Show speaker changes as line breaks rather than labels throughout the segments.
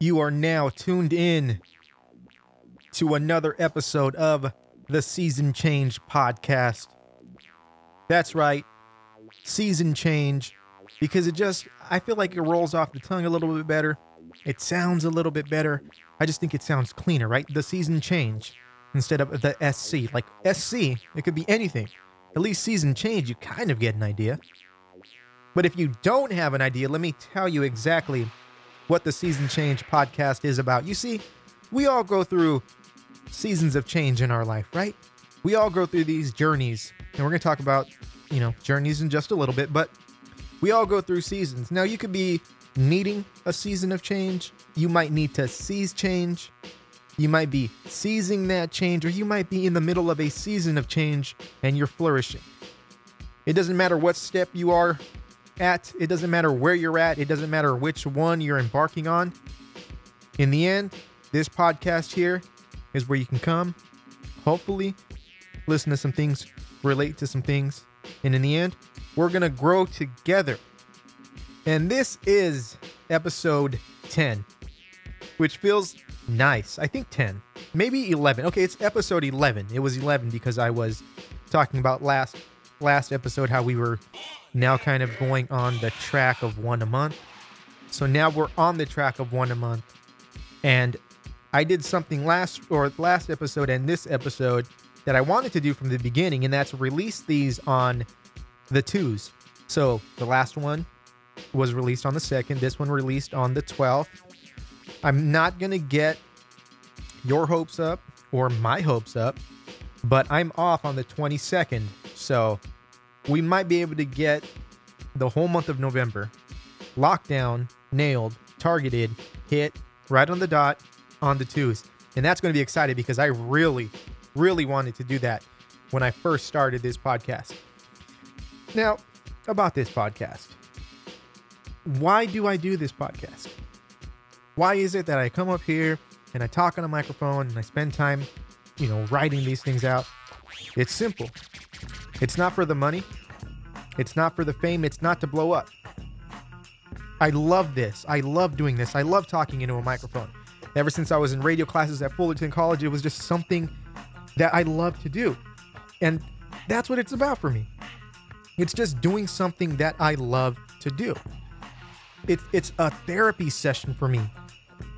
You are now tuned in to another episode of the Season Change Podcast. That's right, Season Change, because it just, I feel like it rolls off the tongue a little bit better. It sounds a little bit better. I just think it sounds cleaner, right? The Season Change instead of the SC. Like SC, it could be anything. At least Season Change, you kind of get an idea. But if you don't have an idea, let me tell you exactly what the Season Change podcast is about. You see, we all go through seasons of change in our life, right? We all go through these journeys, and we're going to talk about, you know, journeys in just a little bit, but we all go through seasons. Now, you could be needing a season of change, you might need to seize change, you might be seizing that change, or you might be in the middle of a season of change and you're flourishing. It doesn't matter what step you are at, it doesn't matter where you're at, it doesn't matter which one you're embarking on. In the end, this podcast here is where you can come, hopefully, listen to some things, relate to some things, and in the end, we're going to grow together. And this is episode 10, which feels nice. I think 10, maybe 11. Okay, it's episode 11. It was 11 because I was talking about last last episode how we were now kind of going on the track of one a month. So now we're on the track of one a month. And I did something last or last episode and this episode that I wanted to do from the beginning, and that's release these on the twos. So the last one was released on the second, this one released on the 12th. I'm not going to get your hopes up or my hopes up, but I'm off on the 22nd. So we might be able to get the whole month of November lockdown, nailed, targeted, hit right on the dot on the twos. And that's going to be exciting because I really, really wanted to do that when I first started this podcast. Now, about this podcast. Why do I do this podcast? Why is it that I come up here and I talk on a microphone and I spend time, you know, writing these things out? It's simple. It's not for the money. It's not for the fame. It's not to blow up. I love this. I love doing this. I love talking into a microphone. Ever since I was in radio classes at Fullerton College, it was just something that I love to do. And that's what it's about for me. It's just doing something that I love to do. It's it's a therapy session for me.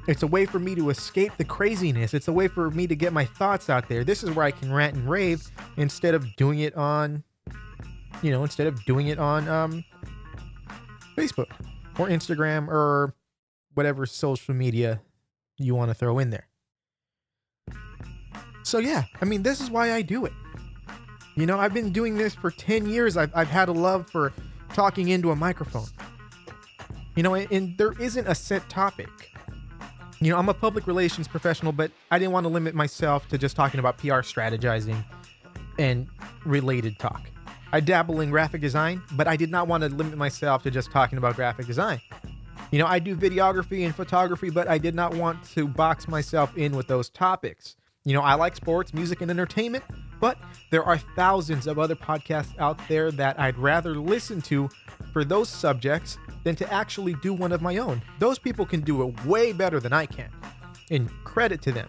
It's a way for me to escape the craziness. It's a way for me to get my thoughts out there. This is where I can rant and rave instead of doing it on you know, instead of doing it on um Facebook or Instagram or whatever social media you want to throw in there. So yeah, I mean, this is why I do it. You know, I've been doing this for 10 years. I've, I've had a love for talking into a microphone. You know, and, and there isn't a set topic. You know, I'm a public relations professional, but I didn't want to limit myself to just talking about PR strategizing and related talk. I dabble in graphic design, but I did not want to limit myself to just talking about graphic design. You know, I do videography and photography, but I did not want to box myself in with those topics. You know, I like sports, music, and entertainment, but there are thousands of other podcasts out there that I'd rather listen to for those subjects than to actually do one of my own. Those people can do it way better than I can, and credit to them.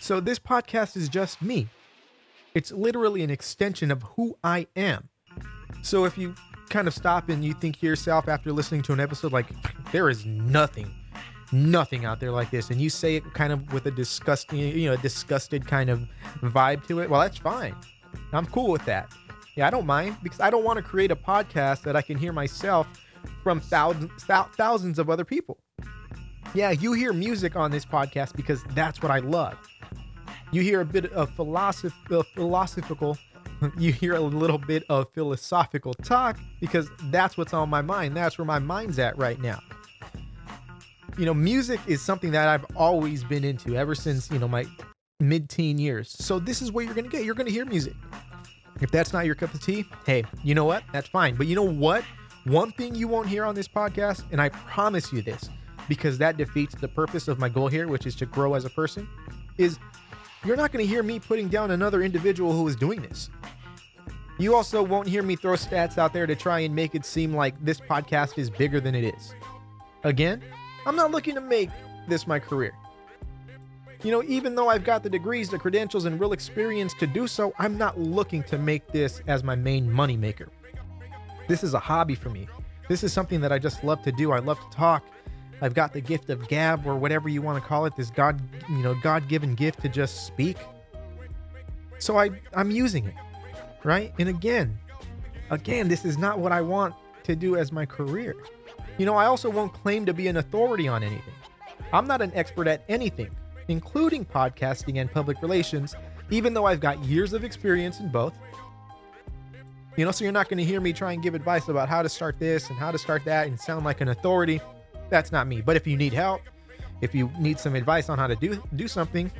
So, this podcast is just me. It's literally an extension of who I am. So, if you kind of stop and you think to yourself after listening to an episode, like, there is nothing, nothing out there like this, and you say it kind of with a disgusting, you know, a disgusted kind of vibe to it, well, that's fine. I'm cool with that. Yeah, I don't mind because I don't want to create a podcast that I can hear myself from thousands, thousands of other people. Yeah, you hear music on this podcast because that's what I love. You hear a bit of philosoph- uh, philosophical you hear a little bit of philosophical talk because that's what's on my mind. That's where my mind's at right now. You know, music is something that I've always been into ever since, you know, my mid teen years. So this is what you're going to get. You're going to hear music. If that's not your cup of tea, hey, you know what? That's fine. But you know what? One thing you won't hear on this podcast, and I promise you this, because that defeats the purpose of my goal here, which is to grow as a person, is you're not going to hear me putting down another individual who is doing this. You also won't hear me throw stats out there to try and make it seem like this podcast is bigger than it is. Again, I'm not looking to make this my career. You know, even though I've got the degrees, the credentials, and real experience to do so, I'm not looking to make this as my main moneymaker. This is a hobby for me. This is something that I just love to do. I love to talk. I've got the gift of gab or whatever you want to call it, this God, you know, God-given gift to just speak. So I I'm using it. Right? And again, again, this is not what I want to do as my career. You know, I also won't claim to be an authority on anything. I'm not an expert at anything, including podcasting and public relations, even though I've got years of experience in both. You know, so you're not going to hear me try and give advice about how to start this and how to start that and sound like an authority. That's not me. But if you need help, if you need some advice on how to do do something,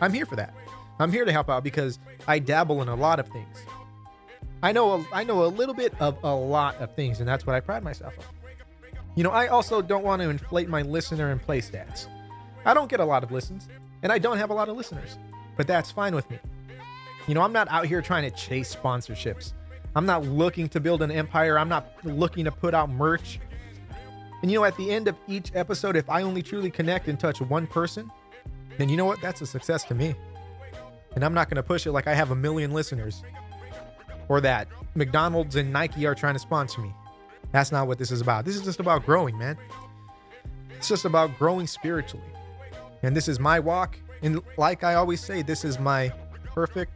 I'm here for that. I'm here to help out because I dabble in a lot of things. I know a, I know a little bit of a lot of things, and that's what I pride myself on. You know, I also don't want to inflate my listener and play stats. I don't get a lot of listens, and I don't have a lot of listeners, but that's fine with me. You know, I'm not out here trying to chase sponsorships. I'm not looking to build an empire. I'm not looking to put out merch. And you know, at the end of each episode, if I only truly connect and touch one person, then you know what? That's a success to me. And I'm not going to push it like I have a million listeners or that McDonald's and Nike are trying to sponsor me. That's not what this is about. This is just about growing, man. It's just about growing spiritually. And this is my walk. And like I always say, this is my perfect,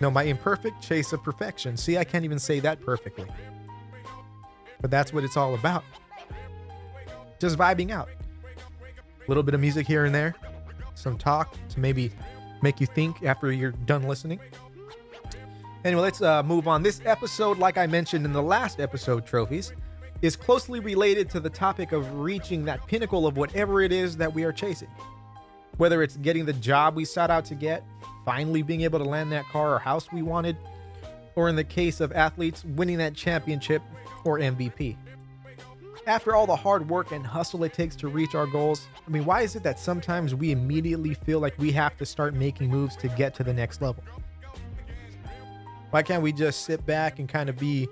no, my imperfect chase of perfection. See, I can't even say that perfectly. But that's what it's all about. Just vibing out. A little bit of music here and there, some talk to maybe make you think after you're done listening. Anyway, let's uh, move on. This episode, like I mentioned in the last episode, Trophies, is closely related to the topic of reaching that pinnacle of whatever it is that we are chasing. Whether it's getting the job we sought out to get, finally being able to land that car or house we wanted, or in the case of athletes, winning that championship or MVP. After all the hard work and hustle it takes to reach our goals, I mean, why is it that sometimes we immediately feel like we have to start making moves to get to the next level? Why can't we just sit back and kind of be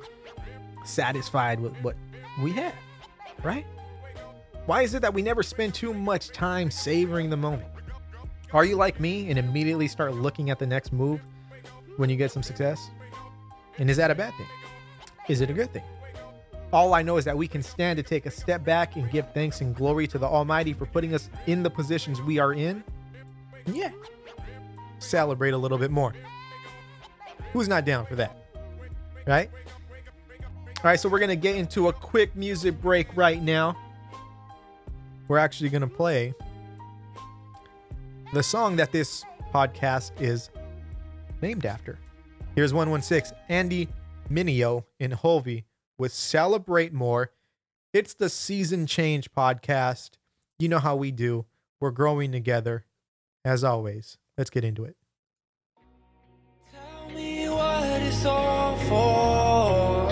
satisfied with what we have, right? Why is it that we never spend too much time savoring the moment? Are you like me and immediately start looking at the next move when you get some success? And is that a bad thing? Is it a good thing? All I know is that we can stand to take a step back and give thanks and glory to the Almighty for putting us in the positions we are in. Yeah, celebrate a little bit more. Who's not down for that? Right? All right, so we're going to get into a quick music break right now. We're actually going to play the song that this podcast is named after. Here's 116 Andy Mineo in Hulvey with Celebrate More. It's the Season Change podcast. You know how we do. We're growing together. As always, let's get into it. All for.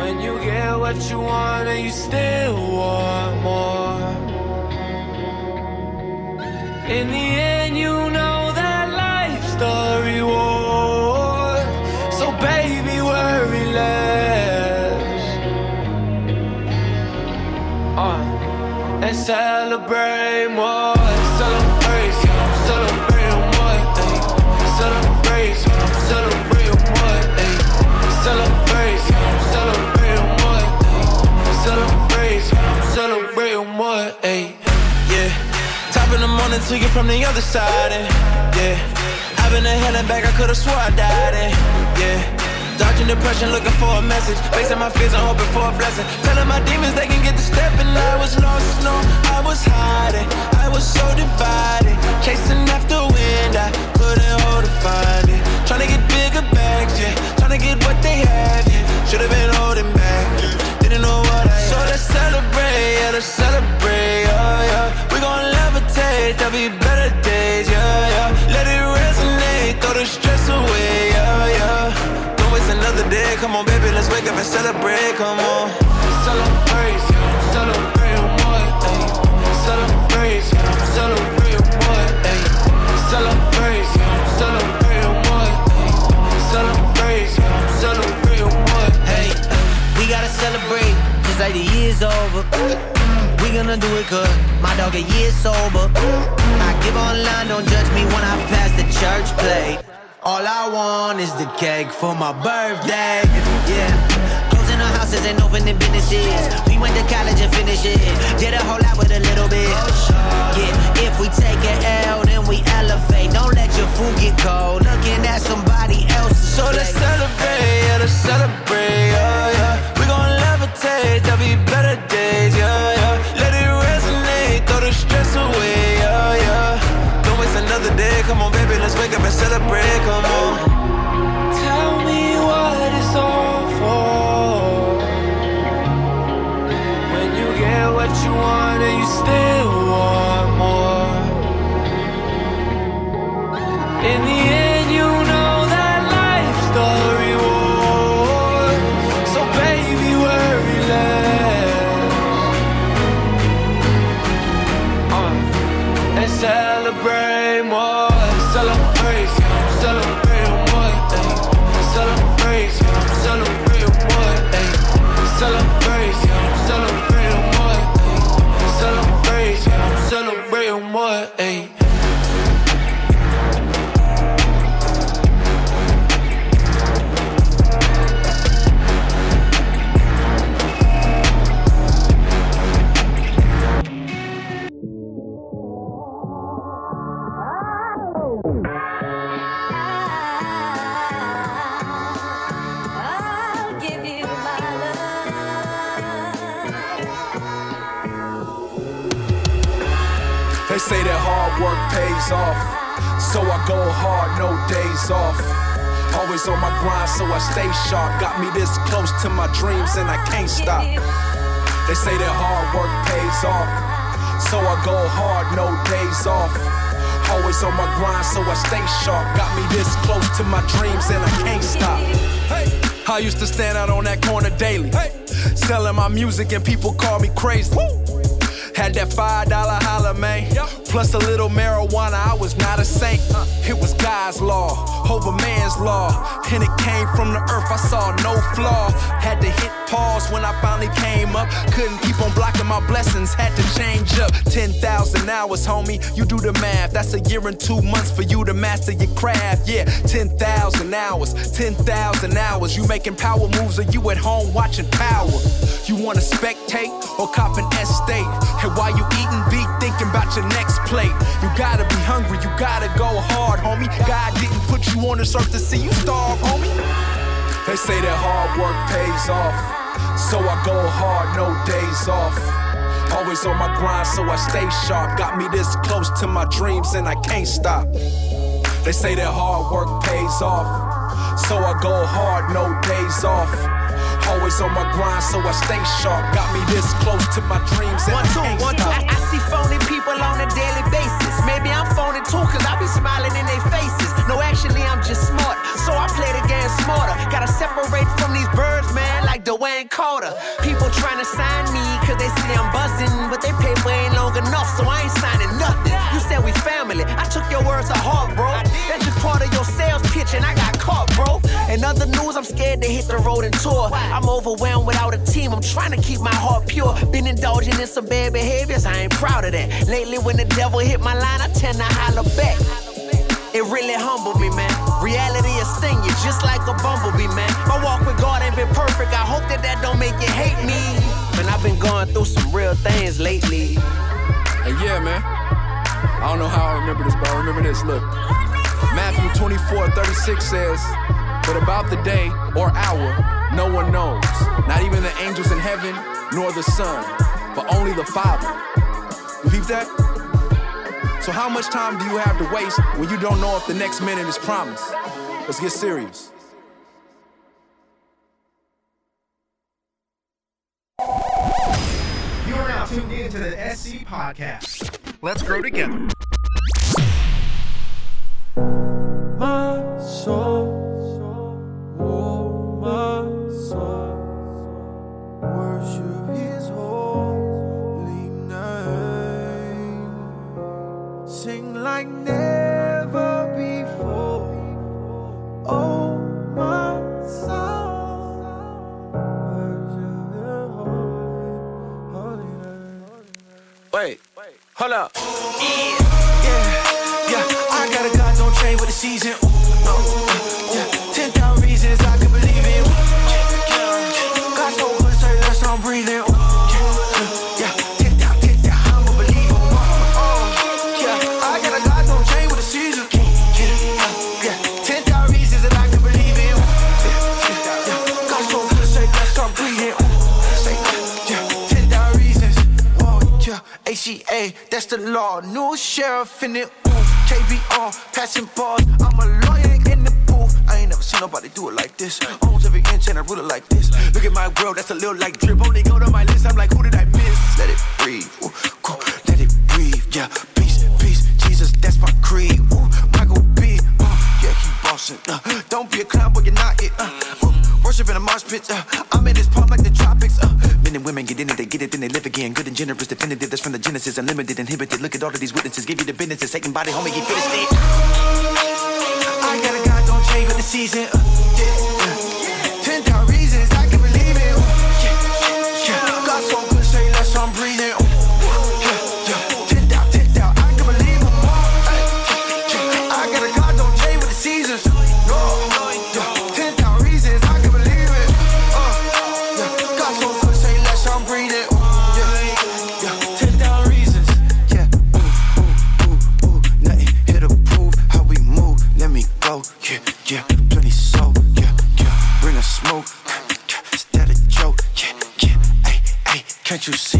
When you get what you want and you still want more. In the end, you know that life's the reward. So, baby, worry less. Uh, and celebrate more. To you from the other side, and yeah. I've been a hell and back, I could've swore I died, and yeah. Dodging depression, looking for a message. Facing my fears and hoping for a blessing. Telling my demons they can get the step, and I was lost, no, I was hiding. I was so divided, chasing after wind, I couldn't hold to find it. Trying to get bigger bags, yeah. Trying to get what they have, yeah. Should've been holding back, didn't know what I. Had. So let's celebrate, yeah, let's celebrate, oh yeah. We there'll be better days, yeah, yeah. Let it resonate, throw the stress away, yeah, yeah. Don't waste another day, come on, baby, let's wake up and celebrate, come on. Celebrate, celebrate what. Celebrate, celebrate
wanna do it good. My dog a year sober. I give online, don't judge me when I pass the church plate. All I want is the cake for my birthday. Yeah. Closing the houses and opening businesses. We went to college and finished it. Did a whole lot with a little bit. Yeah. If we take an L, then we elevate. Don't let your food get cold. Looking at somebody else's.
So let's celebrate, yeah, let's celebrate, yeah, yeah. We gon' levitate, there'll be better come on, baby, let's wake up and celebrate, come on. Tell me what it's all for. When you get what you want and you still
They say that hard work pays off. So I go hard, no days off. Always on my grind, so I stay sharp. Got me this close to my dreams, and I can't stop. They say that hard work pays off. So I go hard, no days off. Always on my grind, so I stay sharp. Got me this close to my dreams, and I can't stop. Hey. I used to stand out on that corner daily, selling my music, and people call me crazy. Had that five dollar holla, man. Plus a little marijuana, I was not a saint. Uh, it was God's law over man's law. And it came from the earth, I saw no flaw. Had to hit pause when I finally came up. Couldn't keep on blocking my blessings, had to change up. 10,000 hours, homie, you do the math. That's a year and two months for you to master your craft. Yeah, 10,000 hours, 10,000 hours. You making power moves or you at home watching power. You wanna spectate or cop an estate? And while you eating, plate. You gotta be hungry, you gotta go hard, homie. God didn't put you on this earth to see you starve, homie. They say that hard work pays off. So I go hard, no days off. Always on my grind, so I stay sharp. Got me this close to my dreams, and I can't stop. They say that hard work pays off. So I go hard, no days off. Always on my grind, so I stay sharp. Got me this close to my dreams, and
One,
I
two, one, two. I, I see phony people on a daily basis. Maybe I'm phony too, cause I be smiling in their faces. No, actually, I'm just smart. So I play the game smarter. Gotta separate from these birds, man, like Dwayne Carter. People trying to sign me, cause they see I'm buzzing. But paper ain't long enough, so I ain't signing nothing. You said we family. I took your words to heart, bro. That's just part of your sales pitch, and I got caught, bro. In other news, I'm scared to hit the road and tour. I'm overwhelmed without a team. I'm trying to keep my heart pure. Been indulging in some bad behaviors. I ain't proud of that. Lately, when the devil hit my line, I tend to holler back. It really humbled me, man. Reality is sting you just like a bumblebee, man. My walk with God ain't been perfect. I hope that that don't make you hate me. Man, I've been going through some real things lately.
And yeah, man. I don't know how I remember this, but I remember this. Look. Matthew 24, 36 says, But about the day or hour, no one knows. Not even the angels in heaven, nor the Son, but only the Father. You peep that? So how much time do you have to waste when you don't know if the next minute is promised? Let's get serious.
Tuned in to the SC Podcast. Let's grow together.
my
generous, definitive. That's from the Genesis, unlimited, inhibited. Look at all of these witnesses, give you the business. Taking body, homie, he finished it. I got a God, don't change with the season.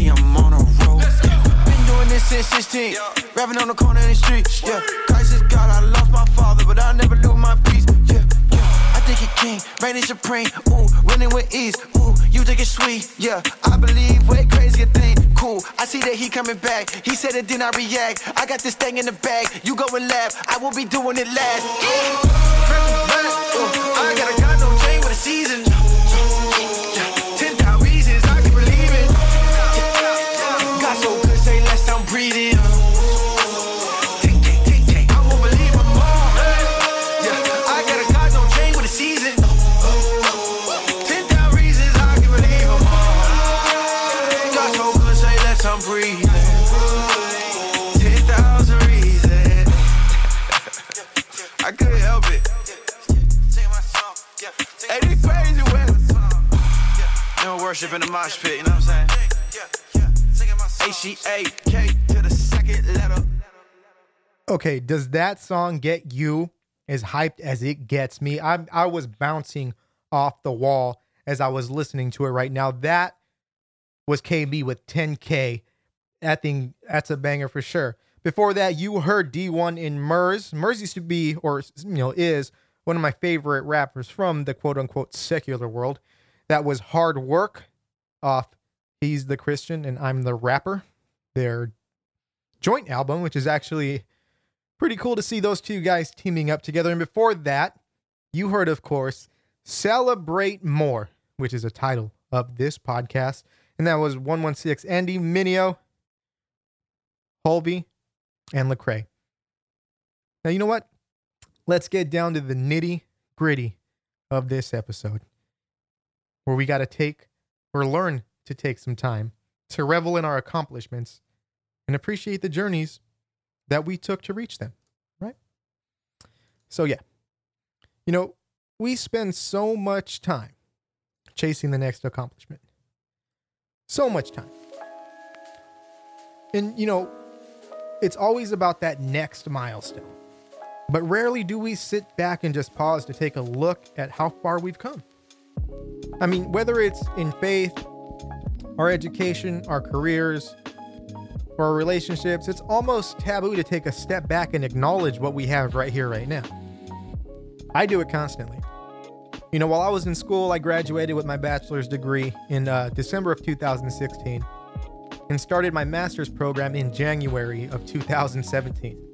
See I'm on a roll? Been doing this since 16. Rapping on the corner in the street. Yeah. Christ is God. I lost my father, but I never lose my peace. Yeah, yeah. I think he king, reigning supreme. Ooh, winning with ease. Ooh, you think it's sweet. Yeah, I believe way crazy a thing. Cool, I see that he coming back. He said it, then I react. I got this thing in the bag. You go and laugh. I will be doing it last. Yeah. Back. Ooh, I got a no chain with a season. In the mosh pit, you know what I'm saying? H-E-A-K to the second letter.
Okay, does that song get you as hyped as it gets me? I'm I was bouncing off the wall as I was listening to it right now. That was KB with 10K. That thing, that's a banger for sure. Before that, you heard Dee-1 in Murs. Murs used to be, or you know, is one of my favorite rappers from the quote unquote secular world. That was Hard Work off He's the Christian and I'm the Rapper. Their joint album, which is actually pretty cool to see those two guys teaming up together. And before that, you heard, of course, Celebrate More, which is a title of this podcast. And that was 116 Andy Mineo, Hulvey, and Lecrae. Now, you know what? Let's get down to the nitty gritty of this episode where we got to take or learn to take some time to revel in our accomplishments and appreciate the journeys that we took to reach them, right? So, yeah, you know, we spend so much time chasing the next accomplishment. So much time. And, you know, it's always about that next milestone. But rarely do we sit back and just pause to take a look at how far we've come. I mean, whether it's in faith, our education, our careers, or our relationships, it's almost taboo to take a step back and acknowledge what we have right here, right now. I do it constantly. You know, while I was in school, I graduated with my bachelor's degree in uh, December of 2016 and started my master's program in January of 2017.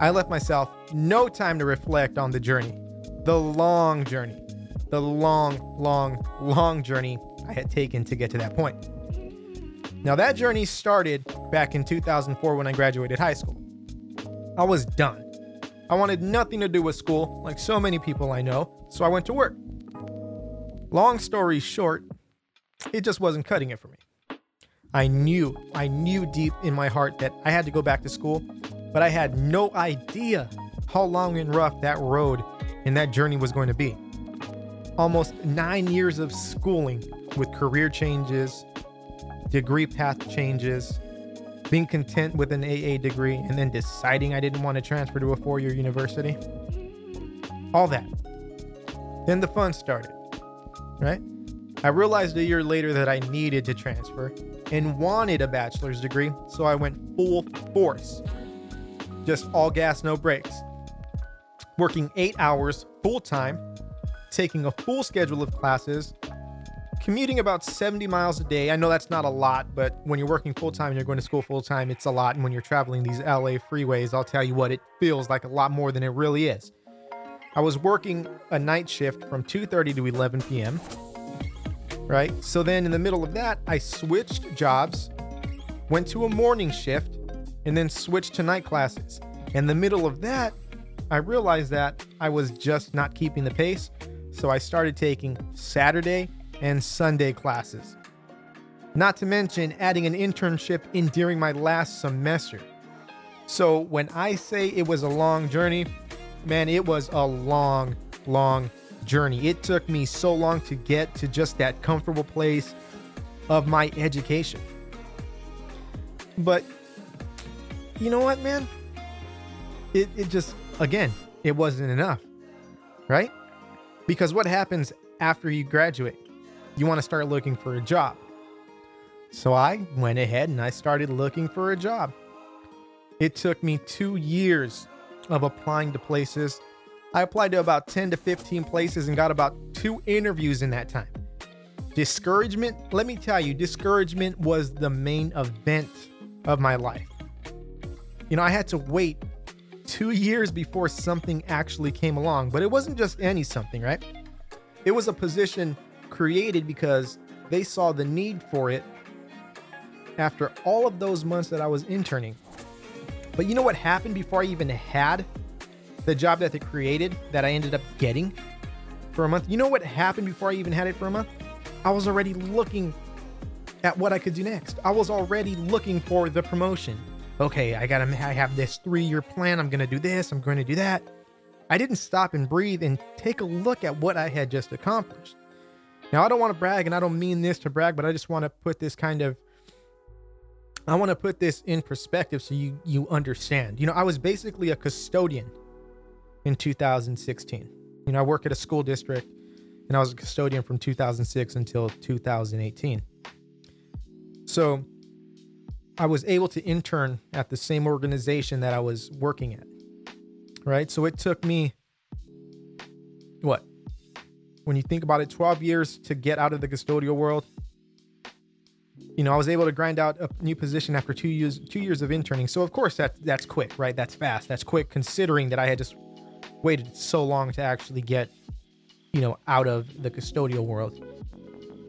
I left myself no time to reflect on the journey, the long journey, the long, long, long journey I had taken to get to that point. Now, that journey started back in 2004 when I graduated high school. I was done. I wanted nothing to do with school, like so many people I know, so I went to work. Long story short, it just wasn't cutting it for me. I knew, I knew deep in my heart that I had to go back to school, but I had no idea how long and rough that road and that journey was going to be. Almost nine years of schooling with career changes, degree path changes, being content with an AA degree, and then deciding I didn't want to transfer to a four year university. All that. Then the fun started, right? I realized a year later that I needed to transfer and wanted a bachelor's degree, so I went full force. Just all gas, no brakes. Working eight hours full time, taking a full schedule of classes, commuting about 70 miles a day. I know that's not a lot, but when you're working full time and you're going to school full time, it's a lot. And when you're traveling these LA freeways, I'll tell you what, it feels like a lot more than it really is. I was working a night shift from 2:30 to 11 p.m. Right? So then in the middle of that, I switched jobs, went to a morning shift, and then switched to night classes. In the middle of that, I realized that I was just not keeping the pace, so I started taking Saturday and Sunday classes. Not to mention adding an internship in during my last semester. So when I say it was a long journey, man, it was a long, long journey. It took me so long to get to just that comfortable place of my education. But you know what, man? It, it just, again, it wasn't enough, right? Because what happens after you graduate? You want to start looking for a job. So I went ahead and I started looking for a job. It took me two years of applying to places. I applied to about 10 to 15 places and got about two interviews in that time. Discouragement, let me tell you, discouragement was the main event of my life. You know, I had to wait two years before something actually came along, but it wasn't just any something, right? It was a position created because they saw the need for it after all of those months that I was interning. But you know what happened before I even had the job that they created that I ended up getting for a month? You know what happened before I even had it for a month? I was already looking at what I could do next. I was already looking for the promotion. Okay, I gotta I have this three-year plan. I'm gonna do this, I'm gonna do that. I didn't stop and breathe and take a look at what I had just accomplished. Now, I don't want to brag, and I don't mean this to brag, but I just want to put this kind of I want to put this in perspective so you you understand. You know, I was basically a custodian in 2016. You know, I work at a school district and I was a custodian from 2006 until 2018. So, I was able to intern at the same organization that I was working at. Right? So it took me what? When you think about it, 12 years to get out of the custodial world you know, I was able to grind out a new position after two years two years of interning. So of course that that's quick, right? That's fast. That's quick considering that I had just waited so long to actually get, you know, out of the custodial world.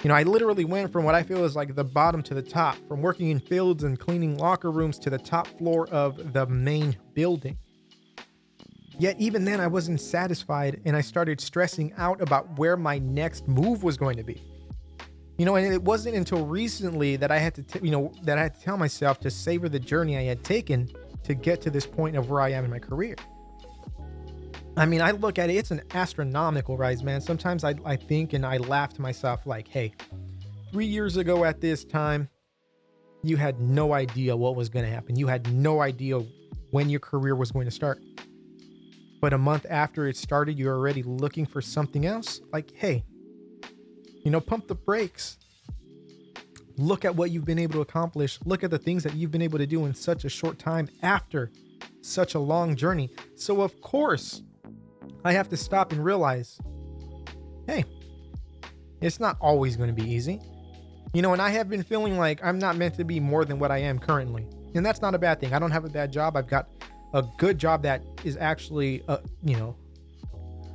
You know, I literally went from what I feel is like the bottom to the top, from working in fields and cleaning locker rooms to the top floor of the main building. Yet even then I wasn't satisfied and I started stressing out about where my next move was going to be. You know, and it wasn't until recently that I had to, t- you know, that I had to tell myself to savor the journey I had taken to get to this point of where I am in my career. I mean, I look at it, it's an astronomical rise, man. Sometimes I, I think and I laugh to myself, like, hey, three years ago at this time, you had no idea what was going to happen. You had no idea when your career was going to start. But a month after it started, you're already looking for something else. Like, hey, you know, pump the brakes. Look at what you've been able to accomplish. Look at the things that you've been able to do in such a short time after such a long journey. So, of course, I have to stop and realize hey, it's not always going to be easy. You know, and I have been feeling like I'm not meant to be more than what I am currently. And that's not a bad thing. I don't have a bad job. I've got a good job that is actually, a, you know,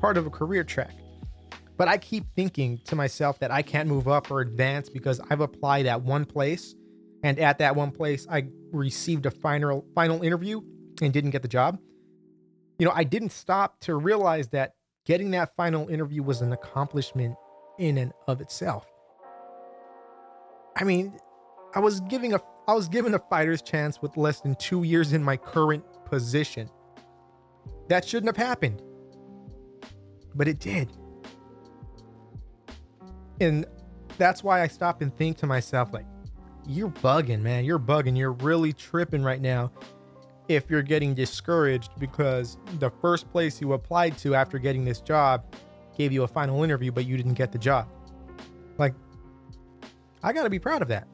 part of a career track. But I keep thinking to myself that I can't move up or advance because I've applied at one place and at that one place I received a final final interview and didn't get the job. You know, I didn't stop to realize that getting that final interview was an accomplishment in and of itself. I mean, I was giving a I was given a fighter's chance with less than 2 years in my current position. That shouldn't have happened. But it did. And that's why I stop and think to myself, like, you're bugging, man. You're bugging. You're really tripping right now if you're getting discouraged because the first place you applied to after getting this job gave you a final interview, but you didn't get the job. Like, I got to be proud of that.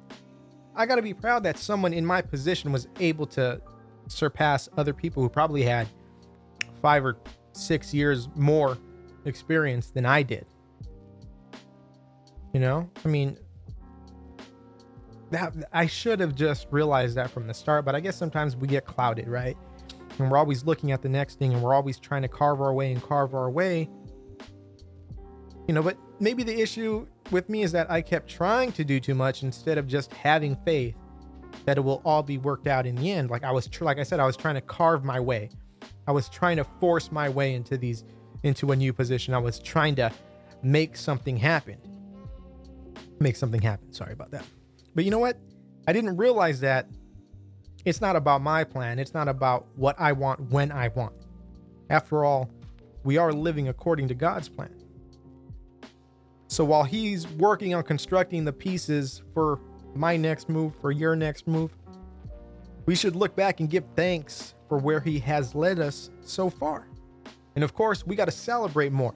I got to be proud that someone in my position was able to surpass other people who probably had five or six years more experience than I did. You know, I mean, that I should have just realized that from the start, but I guess sometimes we get clouded, right? And we're always looking at the next thing and we're always trying to carve our way and carve our way. You know, but maybe the issue with me is that I kept trying to do too much instead of just having faith that it will all be worked out in the end. Like I was, tr- like I said, I was trying to carve my way. I was trying to force my way into these, into a new position. I was trying to make something happen. Make something happen. Sorry about that. But you know what? I didn't realize that it's not about my plan. It's not about what I want when I want. After all, we are living according to God's plan. So while he's working on constructing the pieces for my next move, for your next move, we should look back and give thanks for where he has led us so far. And of course, we got to celebrate more.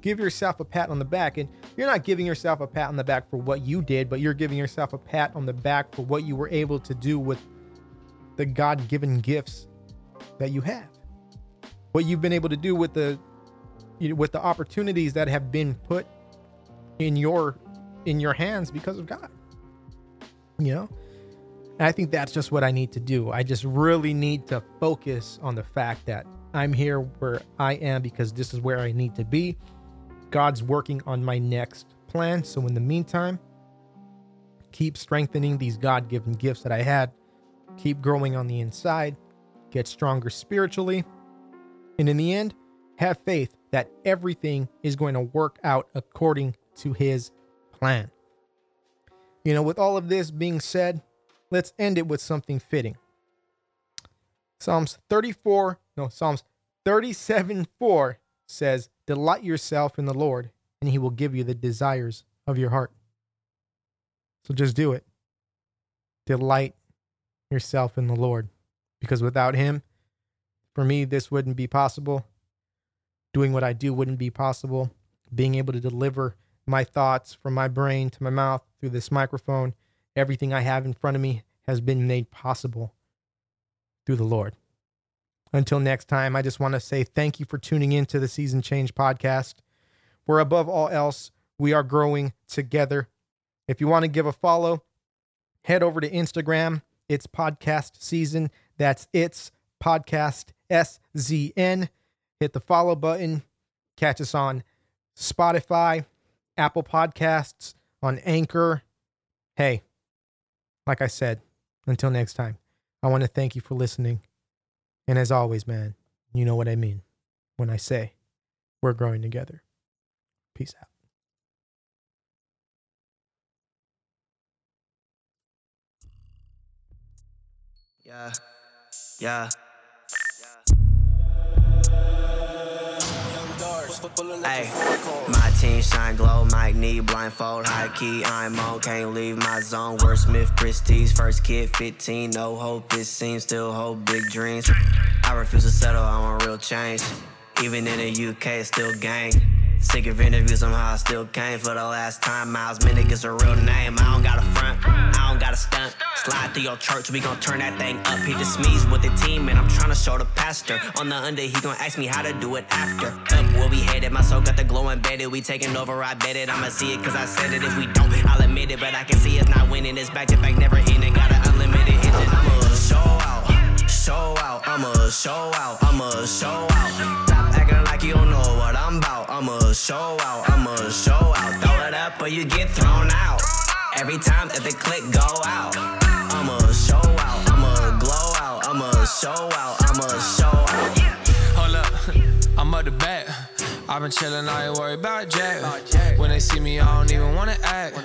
Give yourself a pat on the back. And you're not giving yourself a pat on the back for what you did, but you're giving yourself a pat on the back for what you were able to do with the God given gifts that you have. What you've been able to do with the with the opportunities that have been put in your in your hands because of God. You know? And I think that's just what I need to do. I just really need to focus on the fact that I'm here where I am because this is where I need to be. God's working on my next plan. So in the meantime, keep strengthening these God given gifts that I had, keep growing on the inside, get stronger spiritually. And in the end, have faith that everything is going to work out according to his plan. You know, with all of this being said, let's end it with something fitting. Psalms 34, no, Psalms 37 4 says, Delight yourself in the Lord, and he will give you the desires of your heart. So just do it. Delight yourself in the Lord, because without him, for me, this wouldn't be possible. Doing what I do wouldn't be possible. Being able to deliver my thoughts from my brain to my mouth through this microphone, everything I have in front of me has been made possible through the Lord. Until next time, I just want to say thank you for tuning in to the Season Change podcast, where above all else, we are growing together. If you want to give a follow, head over to Instagram. It's podcast season. That's it's podcast SZN. Hit the follow button. Catch us on Spotify, Apple Podcasts, on Anchor. Hey, like I said, until next time, I want to thank you for listening. And as always, man, you know what I mean when I say we're growing together. Peace out.
Yeah, yeah. Hey, my team shine glow, Mike need blindfold, high key, I'm on, can't leave my zone. Wordsmith Christie's first kid, 15, no hope, it seems, still hold big dreams. I refuse to settle, I want real change. Even in the UK, it's still gang. Sick of interviews, somehow I still came for the last time. Miles Minnick is a real name. I don't got a front, I don't got a stunt. Slide through your church, we gon' turn that thing up. He just me's with the team, and I'm tryna show the pastor. On the under, he gon' ask me how to do it after. Up, where we headed, my soul got the glow embedded. We taking over, I bet it. I'ma see it, cause I said it. If we don't, I'll admit it. But I can see it's not winning. It's back to back, never ending. Got an unlimited engine. I'ma show out, show out. I'ma show out, I'ma show out. Acting like you don't know what I'm about. I'ma show out, I'ma show out. Throw it up or you get thrown out. Every time that the click go out, I'ma show out, I'ma glow out, I'ma show out, I'ma show out.
Hold up, I'm up the back. I've been chillin', I ain't worried about Jack. When they see me, I don't even wanna act.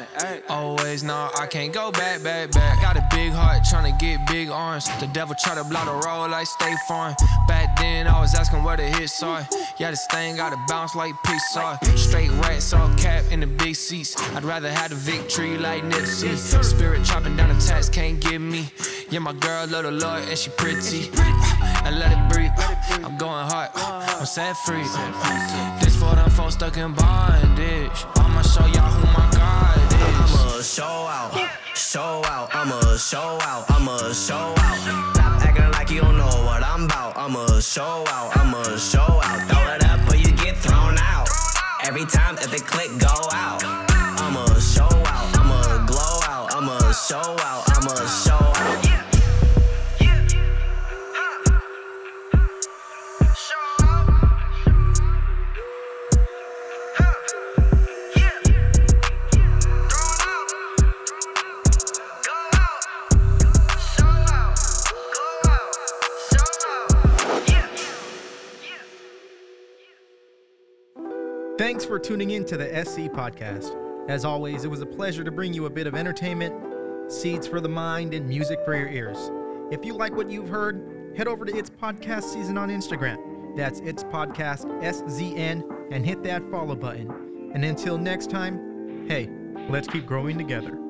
Always know I can't go back, back, back. I got a big heart, tryna get big arms. The devil try to block the road like State Farm. Back then, I was asking where the hits are. Yeah, this thing gotta bounce like peace are. Straight rats, all cap in the big seats. I'd rather have the victory like Nipsey. Spirit chopping down the tax, can't get me. Yeah, my girl love the Lord and she pretty. I let it breathe. I'm going hard. I'm set free. This for them folks stuck in bondage. I'ma show y'all who my God is.
I'ma show out, show out, I'ma show out, I'ma show out. Stop acting like you don't know what I'm about. I'ma show out, I'ma show out. Throw it up or you get thrown out. Every time that the click go out, I'ma show out, I'ma glow out, I'ma show out, I'ma show out.
For tuning in to the SC podcast. As always, it was a pleasure to bring you a bit of entertainment, seeds for the mind, and music for your ears. If you like what you've heard, head over to It's Podcast Season on Instagram. That's It's Podcast SZN and hit that follow button. And until next time, hey, let's keep growing together.